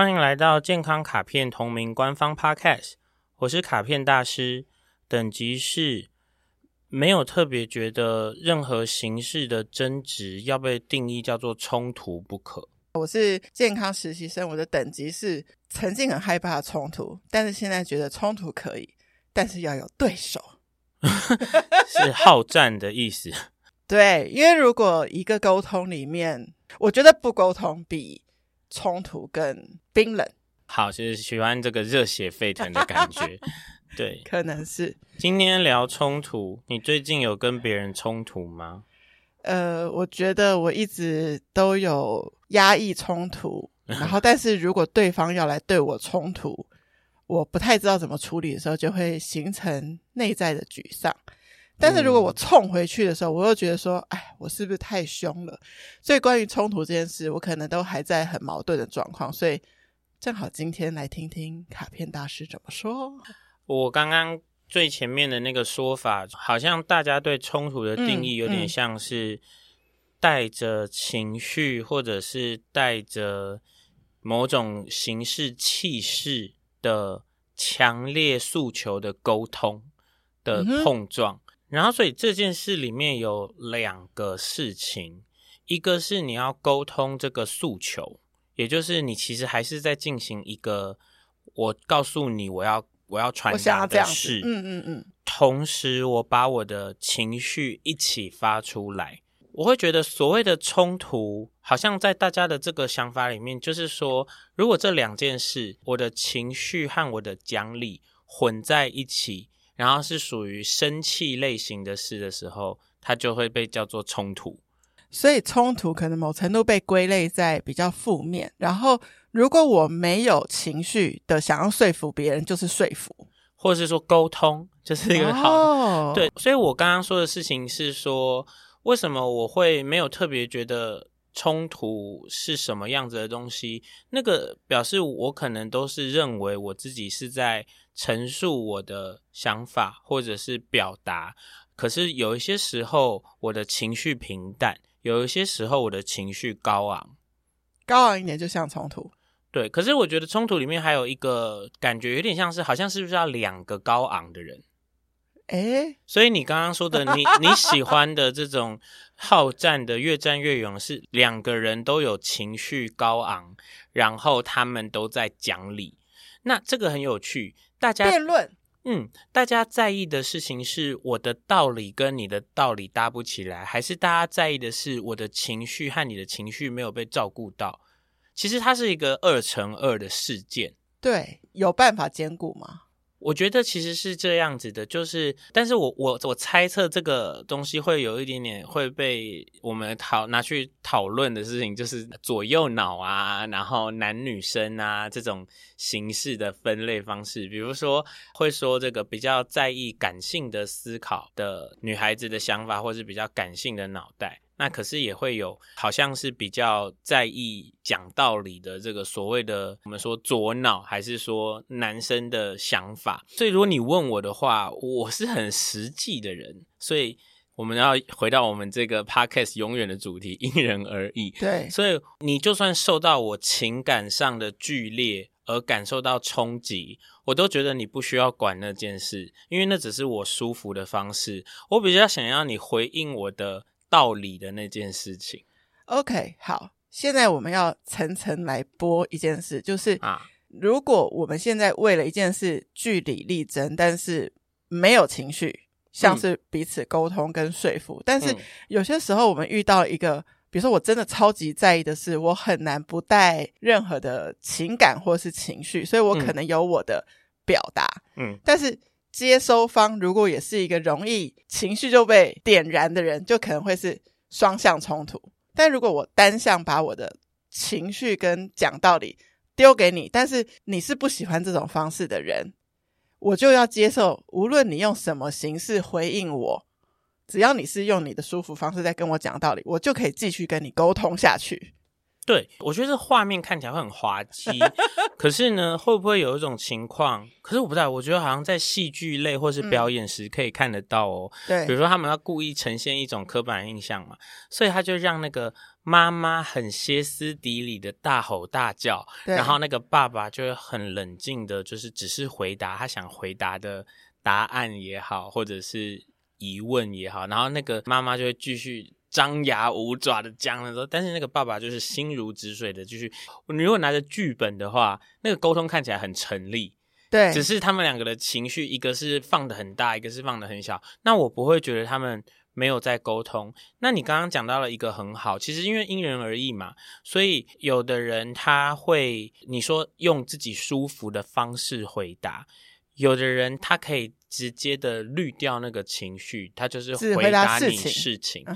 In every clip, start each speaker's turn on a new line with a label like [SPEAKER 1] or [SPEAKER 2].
[SPEAKER 1] 欢迎来到健康卡片同名官方 Podcast，我是卡片大师，等级是没有特别觉得任何形式的争执要被定义叫做冲突不可。
[SPEAKER 2] 我是健康实习生，我的等级是曾经很害怕冲突，但是现在觉得冲突可以，但是要有对手，
[SPEAKER 1] 是好战的意思。
[SPEAKER 2] 对，因为如果一个沟通里面，我觉得不沟通比冲突更冰冷。
[SPEAKER 1] 好，就是喜欢这个热血沸腾的感觉。对，
[SPEAKER 2] 可能是。
[SPEAKER 1] 今天聊冲突，你最近有跟别人冲突吗？
[SPEAKER 2] 呃，我觉得我一直都有压抑冲突，然后，但是如果对方要来对我冲突，我不太知道怎么处理的时候，就会形成内在的沮丧。但是如果我冲回去的时候，我又觉得说，哎，我是不是太凶了？所以关于冲突这件事，我可能都还在很矛盾的状况。所以正好今天来听听卡片大师怎么说。
[SPEAKER 1] 我刚刚最前面的那个说法，好像大家对冲突的定义有点像是带着情绪，或者是带着某种形式气势的强烈诉求的沟通的碰撞。然后，所以这件事里面有两个事情，一个是你要沟通这个诉求，也就是你其实还是在进行一个我告诉你我要我要传达的事，
[SPEAKER 2] 嗯嗯嗯。
[SPEAKER 1] 同时，我把我的情绪一起发出来，我会觉得所谓的冲突，好像在大家的这个想法里面，就是说，如果这两件事，我的情绪和我的讲理混在一起。然后是属于生气类型的事的时候，它就会被叫做冲突。
[SPEAKER 2] 所以冲突可能某程度被归类在比较负面。然后如果我没有情绪的想要说服别人，就是说服，
[SPEAKER 1] 或者是说沟通，就是一个好。
[SPEAKER 2] 哦。
[SPEAKER 1] 对，所以我刚刚说的事情是说，为什么我会没有特别觉得冲突是什么样子的东西？那个表示我可能都是认为我自己是在。陈述我的想法，或者是表达，可是有一些时候我的情绪平淡，有一些时候我的情绪高昂，
[SPEAKER 2] 高昂一点就像冲突。
[SPEAKER 1] 对，可是我觉得冲突里面还有一个感觉，有点像是好像是不是要两个高昂的人？
[SPEAKER 2] 诶，
[SPEAKER 1] 所以你刚刚说的你你喜欢的这种好战的越战越勇，是两个人都有情绪高昂，然后他们都在讲理，那这个很有趣。大家
[SPEAKER 2] 辩论，
[SPEAKER 1] 嗯，大家在意的事情是我的道理跟你的道理搭不起来，还是大家在意的是我的情绪和你的情绪没有被照顾到？其实它是一个二乘二的事件。
[SPEAKER 2] 对，有办法兼顾吗？
[SPEAKER 1] 我觉得其实是这样子的，就是，但是我我我猜测这个东西会有一点点会被我们讨拿去讨论的事情，就是左右脑啊，然后男女生啊这种形式的分类方式，比如说会说这个比较在意感性的思考的女孩子的想法，或是比较感性的脑袋。那可是也会有，好像是比较在意讲道理的这个所谓的我们说左脑，还是说男生的想法。所以如果你问我的话，我是很实际的人，所以我们要回到我们这个 podcast 永远的主题，因人而异。
[SPEAKER 2] 对，
[SPEAKER 1] 所以你就算受到我情感上的剧烈而感受到冲击，我都觉得你不需要管那件事，因为那只是我舒服的方式。我比较想要你回应我的。道理的那件事情
[SPEAKER 2] ，OK，好，现在我们要层层来播一件事，就是啊，如果我们现在为了一件事据理力争，但是没有情绪，像是彼此沟通跟说服，嗯，但是有些时候我们遇到一个，比如说我真的超级在意的事，我很难不带任何的情感或是情绪，所以我可能有我的表达，嗯，但是。接收方如果也是一个容易情绪就被点燃的人，就可能会是双向冲突。但如果我单向把我的情绪跟讲道理丢给你，但是你是不喜欢这种方式的人，我就要接受，无论你用什么形式回应我，只要你是用你的舒服方式在跟我讲道理，我就可以继续跟你沟通下去。
[SPEAKER 1] 对，我觉得这画面看起来会很滑稽，可是呢，会不会有一种情况？可是我不知道，我觉得好像在戏剧类或是表演时可以看得到哦。
[SPEAKER 2] 对，
[SPEAKER 1] 比如说他们要故意呈现一种刻板印象嘛，所以他就让那个妈妈很歇斯底里的大吼大叫，然后那个爸爸就会很冷静的，就是只是回答他想回答的答案也好，或者是疑问也好，然后那个妈妈就会继续张牙舞爪的讲的时候，但是那个爸爸就是心如止水的就是。你如果拿着剧本的话，那个沟通看起来很成立，
[SPEAKER 2] 对，
[SPEAKER 1] 只是他们两个的情绪，一个是放的很大，一个是放的很小，那我不会觉得他们。没有在沟通，那你刚刚讲到了一个很好，其实因为因人而异嘛，所以有的人他会你说用自己舒服的方式回答，有的人他可以直接的滤掉那个情绪，他就是回答你事情，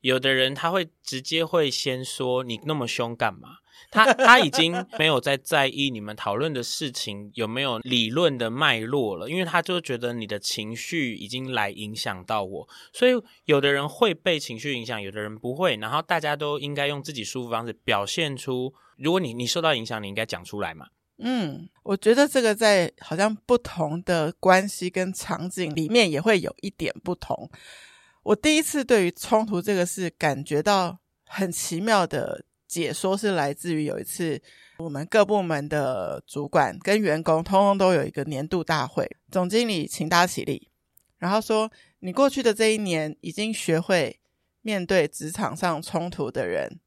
[SPEAKER 1] 有的人他会直接会先说你那么凶干嘛？他他已经 没有在在意你们讨论的事情有没有理论的脉络了，因为他就觉得你的情绪已经来影响到我，所以有的人会被情绪影响，有的人不会，然后大家都应该用自己舒服方式表现出，如果你你受到影响，你应该讲出来嘛。
[SPEAKER 2] 嗯，我觉得这个在好像不同的关系跟场景里面也会有一点不同。我第一次对于冲突这个事感觉到很奇妙的。解说是来自于有一次，我们各部门的主管跟员工通通都有一个年度大会，总经理请大家起立，然后说：“你过去的这一年已经学会面对职场上冲突的人，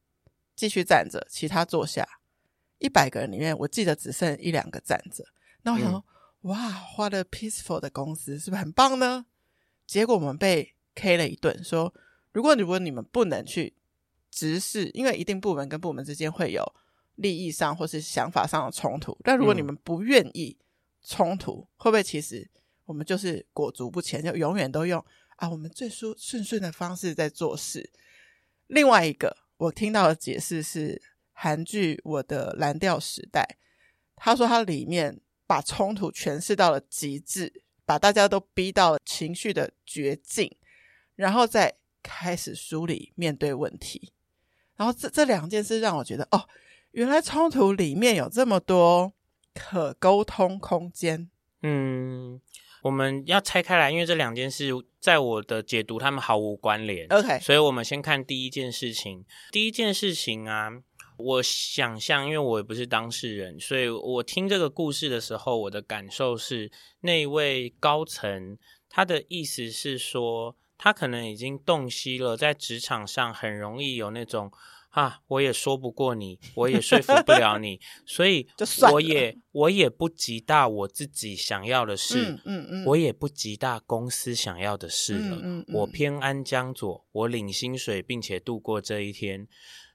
[SPEAKER 2] 继续站着，其他坐下。一百个人里面，我记得只剩一两个站着。那我想说，嗯、哇，What a peaceful 的公司，是不是很棒呢？结果我们被 K 了一顿，说如果如果你们不能去。”直视，因为一定部门跟部门之间会有利益上或是想法上的冲突。但如果你们不愿意冲突，嗯、会不会其实我们就是裹足不前，就永远都用啊我们最舒顺顺的方式在做事？另外一个我听到的解释是韩剧《我的蓝调时代》，他说他里面把冲突诠释到了极致，把大家都逼到了情绪的绝境，然后再开始梳理面对问题。然后这这两件事让我觉得，哦，原来冲突里面有这么多可沟通空间。
[SPEAKER 1] 嗯，我们要拆开来，因为这两件事在我的解读，他们毫无关联。
[SPEAKER 2] OK，
[SPEAKER 1] 所以我们先看第一件事情。第一件事情啊，我想象，因为我也不是当事人，所以我听这个故事的时候，我的感受是，那一位高层他的意思是说。他可能已经洞悉了，在职场上很容易有那种啊，我也说不过你，我也说服不了你，所以我也我也不极大我自己想要的事，嗯嗯，嗯，我也不极大公司想要的事了，嗯嗯嗯，我偏安江左，我领薪水并且度过这一天，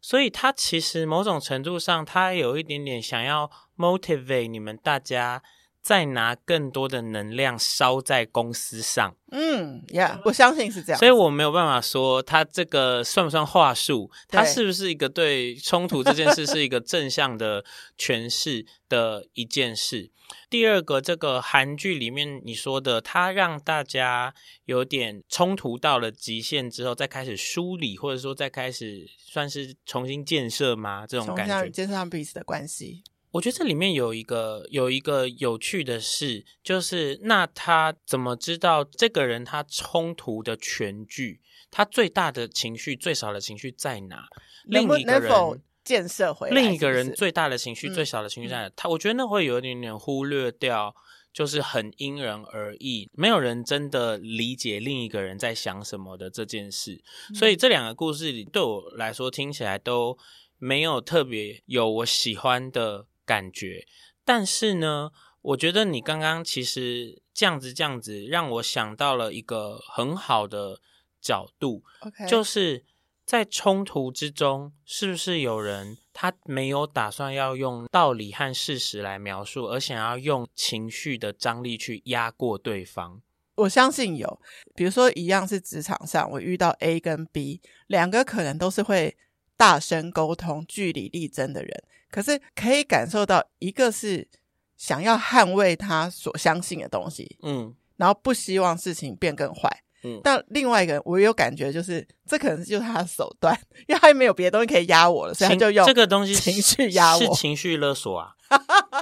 [SPEAKER 1] 所以他其实某种程度上，他有一点点想要 motivate 你们大家。再拿更多的能量烧在公司上，
[SPEAKER 2] 嗯呀，yeah, 我相信是这样，
[SPEAKER 1] 所以我没有办法说他这个算不算话术，他是不是一个对冲突这件事是一个正向的诠释的一件事。第二个，这个韩剧里面你说的，他让大家有点冲突到了极限之后，再开始梳理，或者说再开始算是重新建设吗？这种感觉，
[SPEAKER 2] 建设上彼此的关系。
[SPEAKER 1] 我觉得这里面有一个有一个有趣的事，就是那他怎么知道这个人他冲突的全剧，他最大的情绪、最少的情绪在哪？另一个人
[SPEAKER 2] 建设回来，
[SPEAKER 1] 另一个人最大的情绪、最少的情绪在哪？他我觉得那会有一点点忽略掉，就是很因人而异，没有人真的理解另一个人在想什么的这件事。所以这两个故事里对我来说听起来都没有特别有我喜欢的。感觉，但是呢，我觉得你刚刚其实这样子这样子，让我想到了一个很好的角度
[SPEAKER 2] ，Okay.
[SPEAKER 1] 就是在冲突之中，是不是有人他没有打算要用道理和事实来描述，而想要用情绪的张力去压过对方？
[SPEAKER 2] 我相信有，比如说一样是职场上，我遇到 A 跟 B 两个，可能都是会大声沟通、据理力争的人。可是可以感受到，一个是想要捍卫他所相信的东西，嗯，然后不希望事情变更坏，嗯。但另外一个，我有感觉就是，这可能就是他的手段，因为他也没有别的东西可以压我了，所以他就用这个东西情绪压我，
[SPEAKER 1] 是 情绪勒索啊。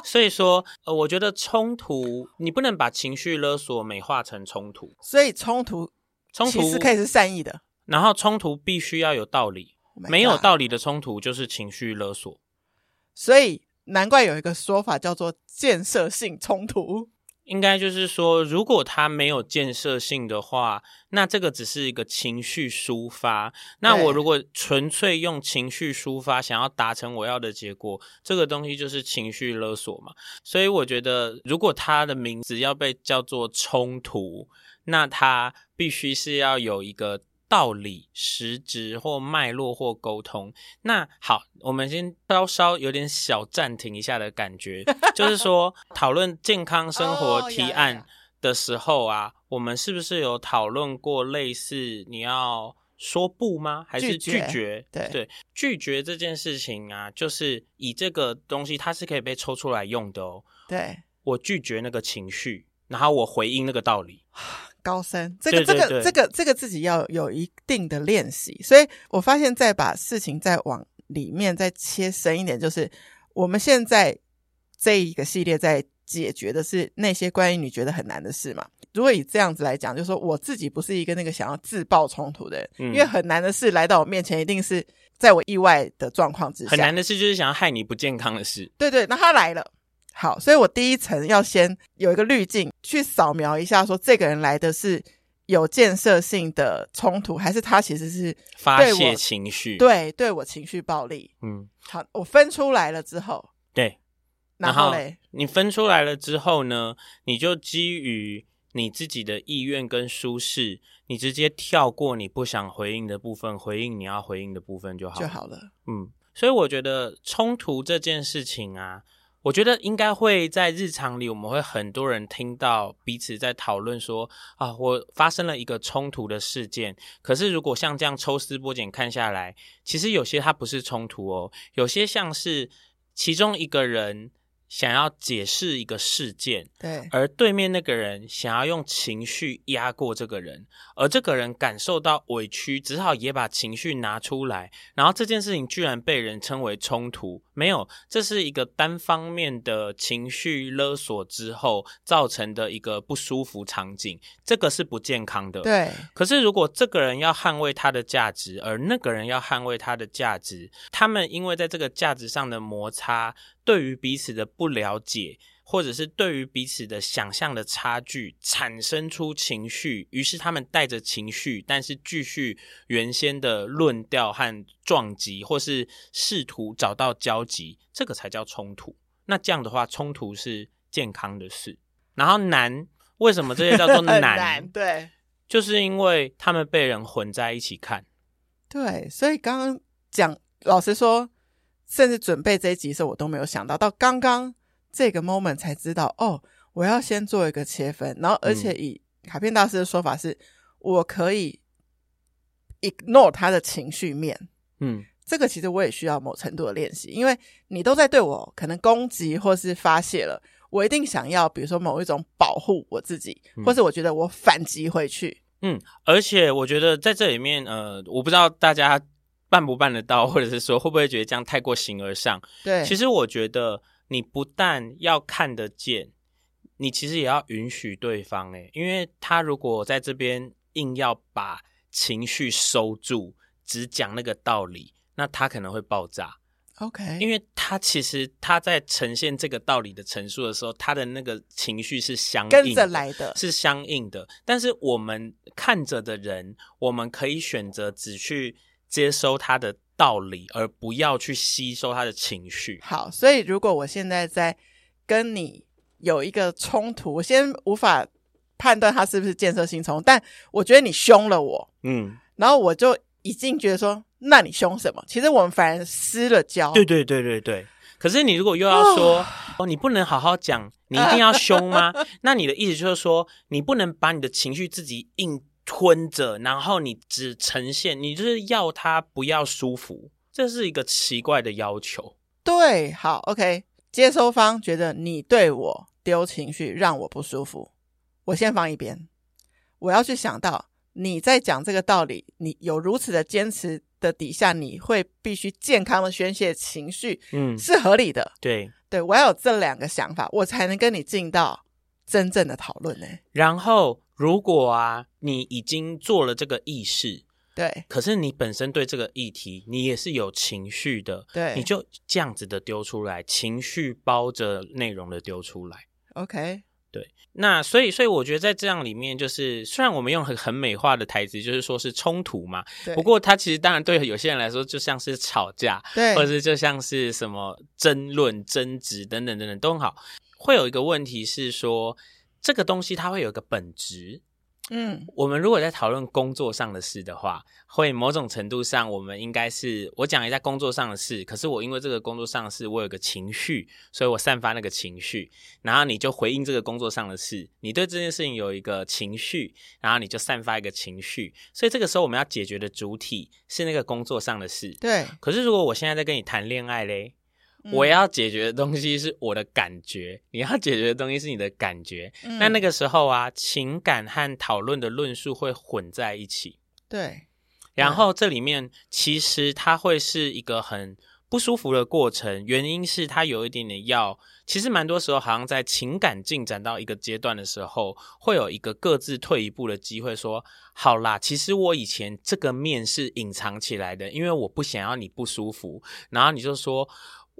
[SPEAKER 1] 所以说，呃，我觉得冲突你不能把情绪勒索美化成冲突，
[SPEAKER 2] 所以冲突冲突其实可以是善意的，
[SPEAKER 1] 然后冲突必须要有道理。没有道理的冲突就是情绪勒索。
[SPEAKER 2] 所以难怪有一个说法叫做建设性冲突。
[SPEAKER 1] 应该就是说，如果他没有建设性的话，那这个只是一个情绪抒发。那我如果纯粹用情绪抒发，想要达成我要的结果，这个东西就是情绪勒索嘛。所以我觉得，如果他的名字要被叫做冲突，那他必须是要有一个。道理、实质或脉络或沟通，那好，我们先稍稍有点小暂停一下的感觉，就是说 讨论健康生活提案的时候啊，oh. 我们是不是有讨论过类似你要说不吗？还是拒绝？拒绝对对，拒绝这件事情啊，就是以这个东西，它是可以被抽出来用的哦。
[SPEAKER 2] 对，
[SPEAKER 1] 我拒绝那个情绪，然后我回应那个道理。
[SPEAKER 2] 高深，这个这个这个这个自己要有一定的练习，所以我发现再把事情再往里面再切深一点，就是我们现在这一个系列在解决的是那些关于你觉得很难的事嘛。如果以这样子来讲，就是说我自己不是一个那个想要自爆冲突的人，嗯，因为很难的事来到我面前，一定是在我意外的状况之下。
[SPEAKER 1] 很难的事就是想要害你不健康的事，
[SPEAKER 2] 对对，那他来了。好，所以我第一层要先有一个滤镜去扫描一下，说这个人来的是有建设性的冲突，还是他其实是
[SPEAKER 1] 发泄情绪？
[SPEAKER 2] 对，对我情绪暴力。嗯，好，我分出来了之后，
[SPEAKER 1] 对，
[SPEAKER 2] 然后嘞，
[SPEAKER 1] 你分出来了之后呢，你就基于你自己的意愿跟舒适，你直接跳过你不想回应的部分，回应你要回应的部分就好，
[SPEAKER 2] 就好了。
[SPEAKER 1] 嗯，所以我觉得冲突这件事情啊。我觉得应该会在日常里，我们会很多人听到彼此在讨论说啊，我发生了一个冲突的事件。可是如果像这样抽丝剥茧看下来，其实有些它不是冲突哦，有些像是其中一个人。想要解释一个事件，
[SPEAKER 2] 对，
[SPEAKER 1] 而对面那个人想要用情绪压过这个人，而这个人感受到委屈，只好也把情绪拿出来，然后这件事情居然被人称为冲突。没有，这是一个单方面的情绪勒索之后造成的一个不舒服场景，这个是不健康的。
[SPEAKER 2] 对。可
[SPEAKER 1] 是如果这个人要捍卫他的价值，而那个人要捍卫他的价值，他们因为在这个价值上的摩擦。对于彼此的不了解，或者是对于彼此的想象的差距，产生出情绪，于是他们带着情绪，但是继续原先的论调和撞击，或是试图找到交集，这个才叫冲突。那这样的话，冲突是健康的事。然后难，为什么这些叫做 难？
[SPEAKER 2] 难，对，
[SPEAKER 1] 就是因为他们被人混在一起看。
[SPEAKER 2] 对，所以刚刚讲，老实说。甚至准备这一集的时候，我都没有想到，到刚刚这个 moment 才知道，哦，我要先做一个切分，然后而且以卡片大师的说法是，我可以 ignore 他的情绪面，嗯，这个其实我也需要某程度的练习，因为你都在对我可能攻击或是发泄了，我一定想要，比如说某一种保护我自己，或是我觉得我反击回去，
[SPEAKER 1] 嗯，而且我觉得在这里面，呃，我不知道大家。办不办得到，或者是说会不会觉得这样太过形而上？
[SPEAKER 2] 对，
[SPEAKER 1] 其实我觉得你不但要看得见，你其实也要允许对方诶，因为他如果在这边硬要把情绪收住，只讲那个道理，那他可能会爆炸。
[SPEAKER 2] OK，
[SPEAKER 1] 因为他其实他在呈现这个道理的陈述的时候，他的那个情绪是相应，
[SPEAKER 2] 跟着来的，
[SPEAKER 1] 是相应的。但是我们看着的人，我们可以选择只去。接收他的道理，而不要去吸收他的情绪。
[SPEAKER 2] 好，所以如果我现在在跟你有一个冲突，我先无法判断他是不是建设性冲突，但我觉得你凶了我，嗯，然后我就已经觉得说，那你凶什么？其实我们反而失了焦。
[SPEAKER 1] 对对对对对。可是你如果又要说，哦，哦，你不能好好讲，你一定要凶吗？那你的意思就是说，你不能把你的情绪自己硬。吞着，然后你只呈现，你就是要他不要舒服，这是一个奇怪的要求。
[SPEAKER 2] 对，好，OK，接收方觉得你对我丢情绪，让我不舒服，我先放一边。我要去想到你在讲这个道理，你有如此的坚持的底下，你会必须健康的宣泄情绪，嗯，是合理的。
[SPEAKER 1] 对，
[SPEAKER 2] 对，我要有这两个想法，我才能跟你进到真正的讨论呢。
[SPEAKER 1] 然后。如果啊，你已经做了这个意识，
[SPEAKER 2] 对。
[SPEAKER 1] 可是你本身对这个议题，你也是有情绪的，
[SPEAKER 2] 对。
[SPEAKER 1] 你就这样子的丢出来，情绪包着内容的丢出来。
[SPEAKER 2] OK。
[SPEAKER 1] 对，那所以，所以我觉得在这样里面，就是虽然我们用很很美化的台词，就是说是冲突嘛，
[SPEAKER 2] 对。
[SPEAKER 1] 不过它其实当然对有些人来说，就像是吵架，
[SPEAKER 2] 对，
[SPEAKER 1] 或者是就像是什么争论、争执等等等等都很好。会有一个问题是说，这个东西它会有一个本质。嗯，我们如果在讨论工作上的事的话，会某种程度上，我们应该是我讲一下工作上的事，可是我因为这个工作上的事，我有个情绪，所以我散发那个情绪，然后你就回应这个工作上的事，你对这件事情有一个情绪，然后你就散发一个情绪，所以这个时候我们要解决的主体是那个工作上的事。
[SPEAKER 2] 对，
[SPEAKER 1] 可是如果我现在在跟你谈恋爱嘞？我要解决的东西是我的感觉，你要解决的东西是你的感觉。嗯、那那个时候啊，情感和讨论的论述会混在一起。
[SPEAKER 2] 对，
[SPEAKER 1] 然后这里面其实它会是一个很不舒服的过程，原因是它有一点点要，其实蛮多时候好像在情感进展到一个阶段的时候，会有一个各自退一步的机会，说好啦，其实我以前这个面是隐藏起来的，因为我不想要你不舒服，然后你就说。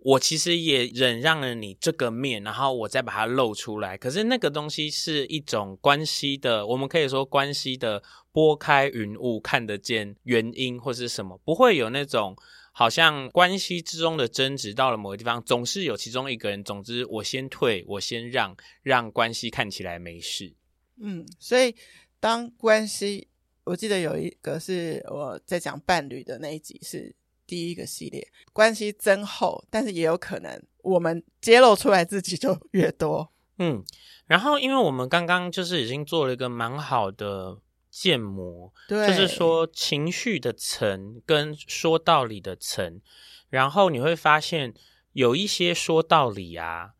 [SPEAKER 1] 我其实也忍让了你这个面，然后我再把它露出来。可是那个东西是一种关系的，我们可以说关系的拨开云雾看得见原因或是什么，不会有那种好像关系之中的争执到了某个地方，总是有其中一个人。总之，我先退，我先让，让关系看起来没事。
[SPEAKER 2] 嗯，所以当关系，我记得有一个是我在讲伴侣的那一集是。第一个系列关系增厚，但是也有可能我们揭露出来自己就越多。
[SPEAKER 1] 嗯，然后因为我们刚刚就是已经做了一个蛮好的建模，
[SPEAKER 2] 对，
[SPEAKER 1] 就是说情绪的层跟说道理的层，然后你会发现有一些说道理啊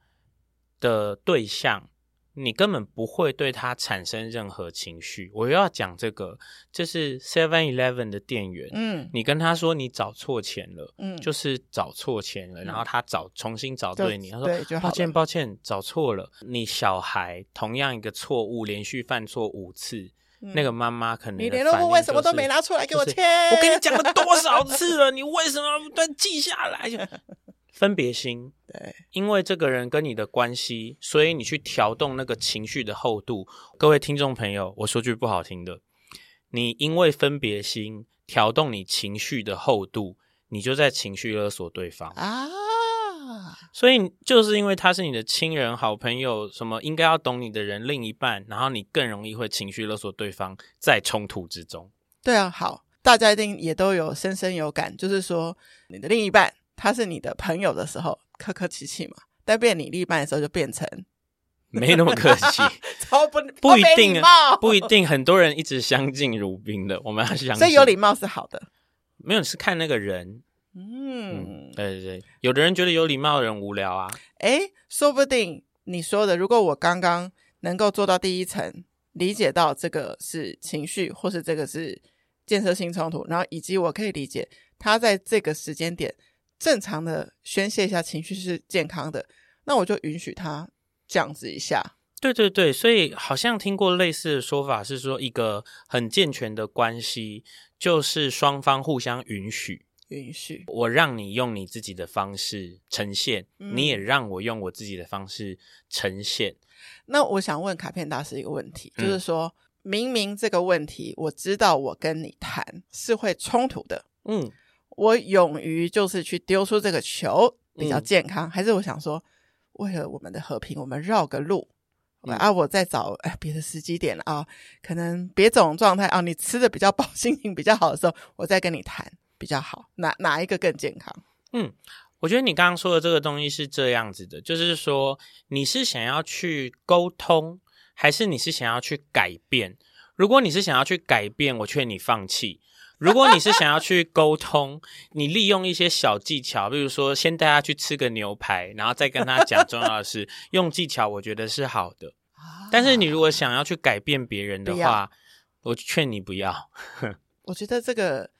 [SPEAKER 1] 的对象。你根本不会对他产生任何情绪。我又要讲这个，就是 Seven Eleven 的店员，嗯，你跟他说你找错钱了，嗯，就是找错钱了，嗯，然后他找重新找对你，他说抱歉抱歉找错了。你小孩同样一个错误连续犯错五次，嗯，那个妈妈可能，就是，
[SPEAKER 2] 你连问为什么都没拿出来给我签，就是，
[SPEAKER 1] 我跟你讲了多少次了，你为什么不断记下来？分别心，
[SPEAKER 2] 对，
[SPEAKER 1] 因为这个人跟你的关系，所以你去调动那个情绪的厚度。各位听众朋友，我说句不好听的，你因为分别心调动你情绪的厚度，你就在情绪勒索对方啊。所以就是因为他是你的亲人、好朋友，什么应该要懂你的人、另一半，然后你更容易会情绪勒索对方，在冲突之中。
[SPEAKER 2] 对啊，好，大家一定也都有深深有感，就是说你的另一半。他是你的朋友的时候客客气气嘛，但变你另一半的时候就变成
[SPEAKER 1] 没那么客气，
[SPEAKER 2] 超不
[SPEAKER 1] 不一定啊，不一定，很多人一直相敬如宾的，我们要相信，
[SPEAKER 2] 所以有礼貌是好的，
[SPEAKER 1] 没有是看那个人，嗯，嗯，对对对，有的人觉得有礼貌的人无聊啊，
[SPEAKER 2] 诶，说不定你说的，如果我刚刚能够做到第一层，理解到这个是情绪，或是这个是建设性冲突，然后以及我可以理解他在这个时间点。正常的宣泄一下情绪是健康的，那我就允许他这样子一下。
[SPEAKER 1] 对对对，所以好像听过类似的说法，是说一个很健全的关系就是双方互相允许，
[SPEAKER 2] 允许
[SPEAKER 1] 我让你用你自己的方式呈现，嗯，你也让我用我自己的方式呈现。
[SPEAKER 2] 那我想问卡片大师一个问题，嗯，就是说明明这个问题我知道，我跟你谈是会冲突的，嗯。我勇于就是去丢出这个球比较健康，嗯、还是我想说，为了我们的和平，我们绕个路，嗯、啊，我再找哎别的时机点啊，可能别种状态啊，你吃的比较饱，心情比较好的时候，我再跟你谈比较好，哪哪一个更健康？
[SPEAKER 1] 嗯，我觉得你刚刚说的这个东西是这样子的，就是说你是想要去沟通，还是你是想要去改变？如果你是想要去改变，我劝你放弃。如果你是想要去沟通，你利用一些小技巧，比如说先带他去吃个牛排，然后再跟他讲重要的事，用技巧我觉得是好的。但是你如果想要去改变别人的话，我劝你不要。
[SPEAKER 2] 我觉得这个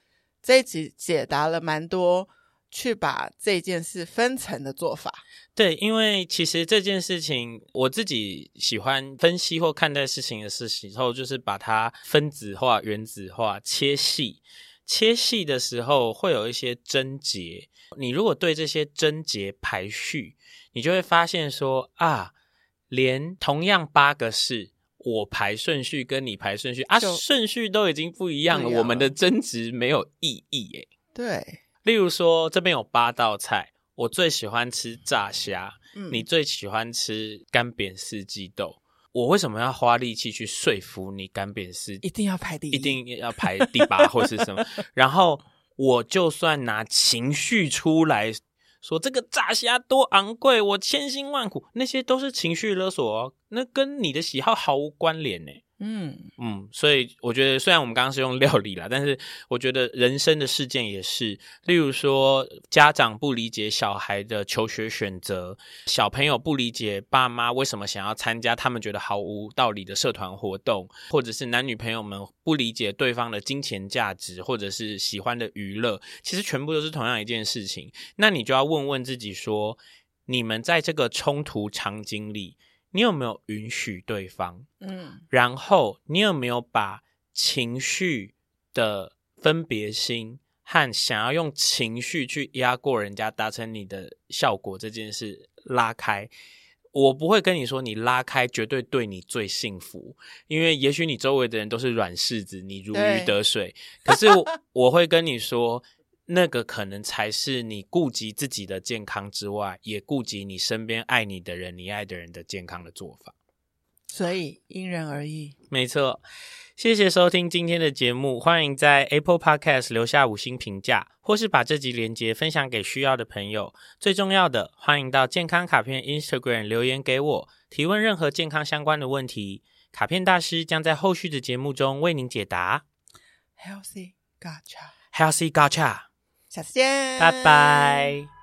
[SPEAKER 2] 这一集解答了蛮多去把这件事分层的做法。
[SPEAKER 1] 对，因为其实这件事情，我自己喜欢分析或看待事情的事时候，就是把它分子化、原子化、切细。切细的时候会有一些症结，你如果对这些症结排序，你就会发现说啊，连同样八个事，我排顺序跟你排顺序啊，顺序都已经不一样了，我们的争执没有意义诶。
[SPEAKER 2] 对，
[SPEAKER 1] 例如说这边有八道菜。我最喜欢吃炸虾，嗯，你最喜欢吃干煸四季豆。我为什么要花力气去说服你干煸四？
[SPEAKER 2] 一定要排第一，
[SPEAKER 1] 一定要排第八或是什么？然后我就算拿情绪出来说这个炸虾多昂贵，我千辛万苦，那些都是情绪勒索哦，那跟你的喜好毫无关联呢。嗯嗯，所以我觉得，虽然我们刚刚是用料理啦，但是我觉得人生的事件也是，例如说家长不理解小孩的求学选择，小朋友不理解爸妈为什么想要参加他们觉得毫无道理的社团活动，或者是男女朋友们不理解对方的金钱价值，或者是喜欢的娱乐，其实全部都是同样一件事情。那你就要问问自己说，你们在这个冲突场景里。你有没有允许对方？嗯，然后你有没有把情绪的分别心和想要用情绪去压过人家，达成你的效果这件事拉开？我不会跟你说你拉开绝对对你最幸福，因为也许你周围的人都是软柿子，你如鱼得水。可是我 会跟你说。那个可能才是你顾及自己的健康之外，也顾及你身边爱你的人、你爱的人的健康的做法。
[SPEAKER 2] 所以因人而异。
[SPEAKER 1] 没错，谢谢收听今天的节目，欢迎在 Apple Podcast 留下五星评价，或是把这集连接分享给需要的朋友。最重要的，欢迎到健康卡片 Instagram 留言给我，提问任何健康相关的问题，卡片大师将在后续的节目中为您解答。
[SPEAKER 2] Healthy Gotcha，Healthy
[SPEAKER 1] Gotcha。
[SPEAKER 2] 下次见，
[SPEAKER 1] 拜拜。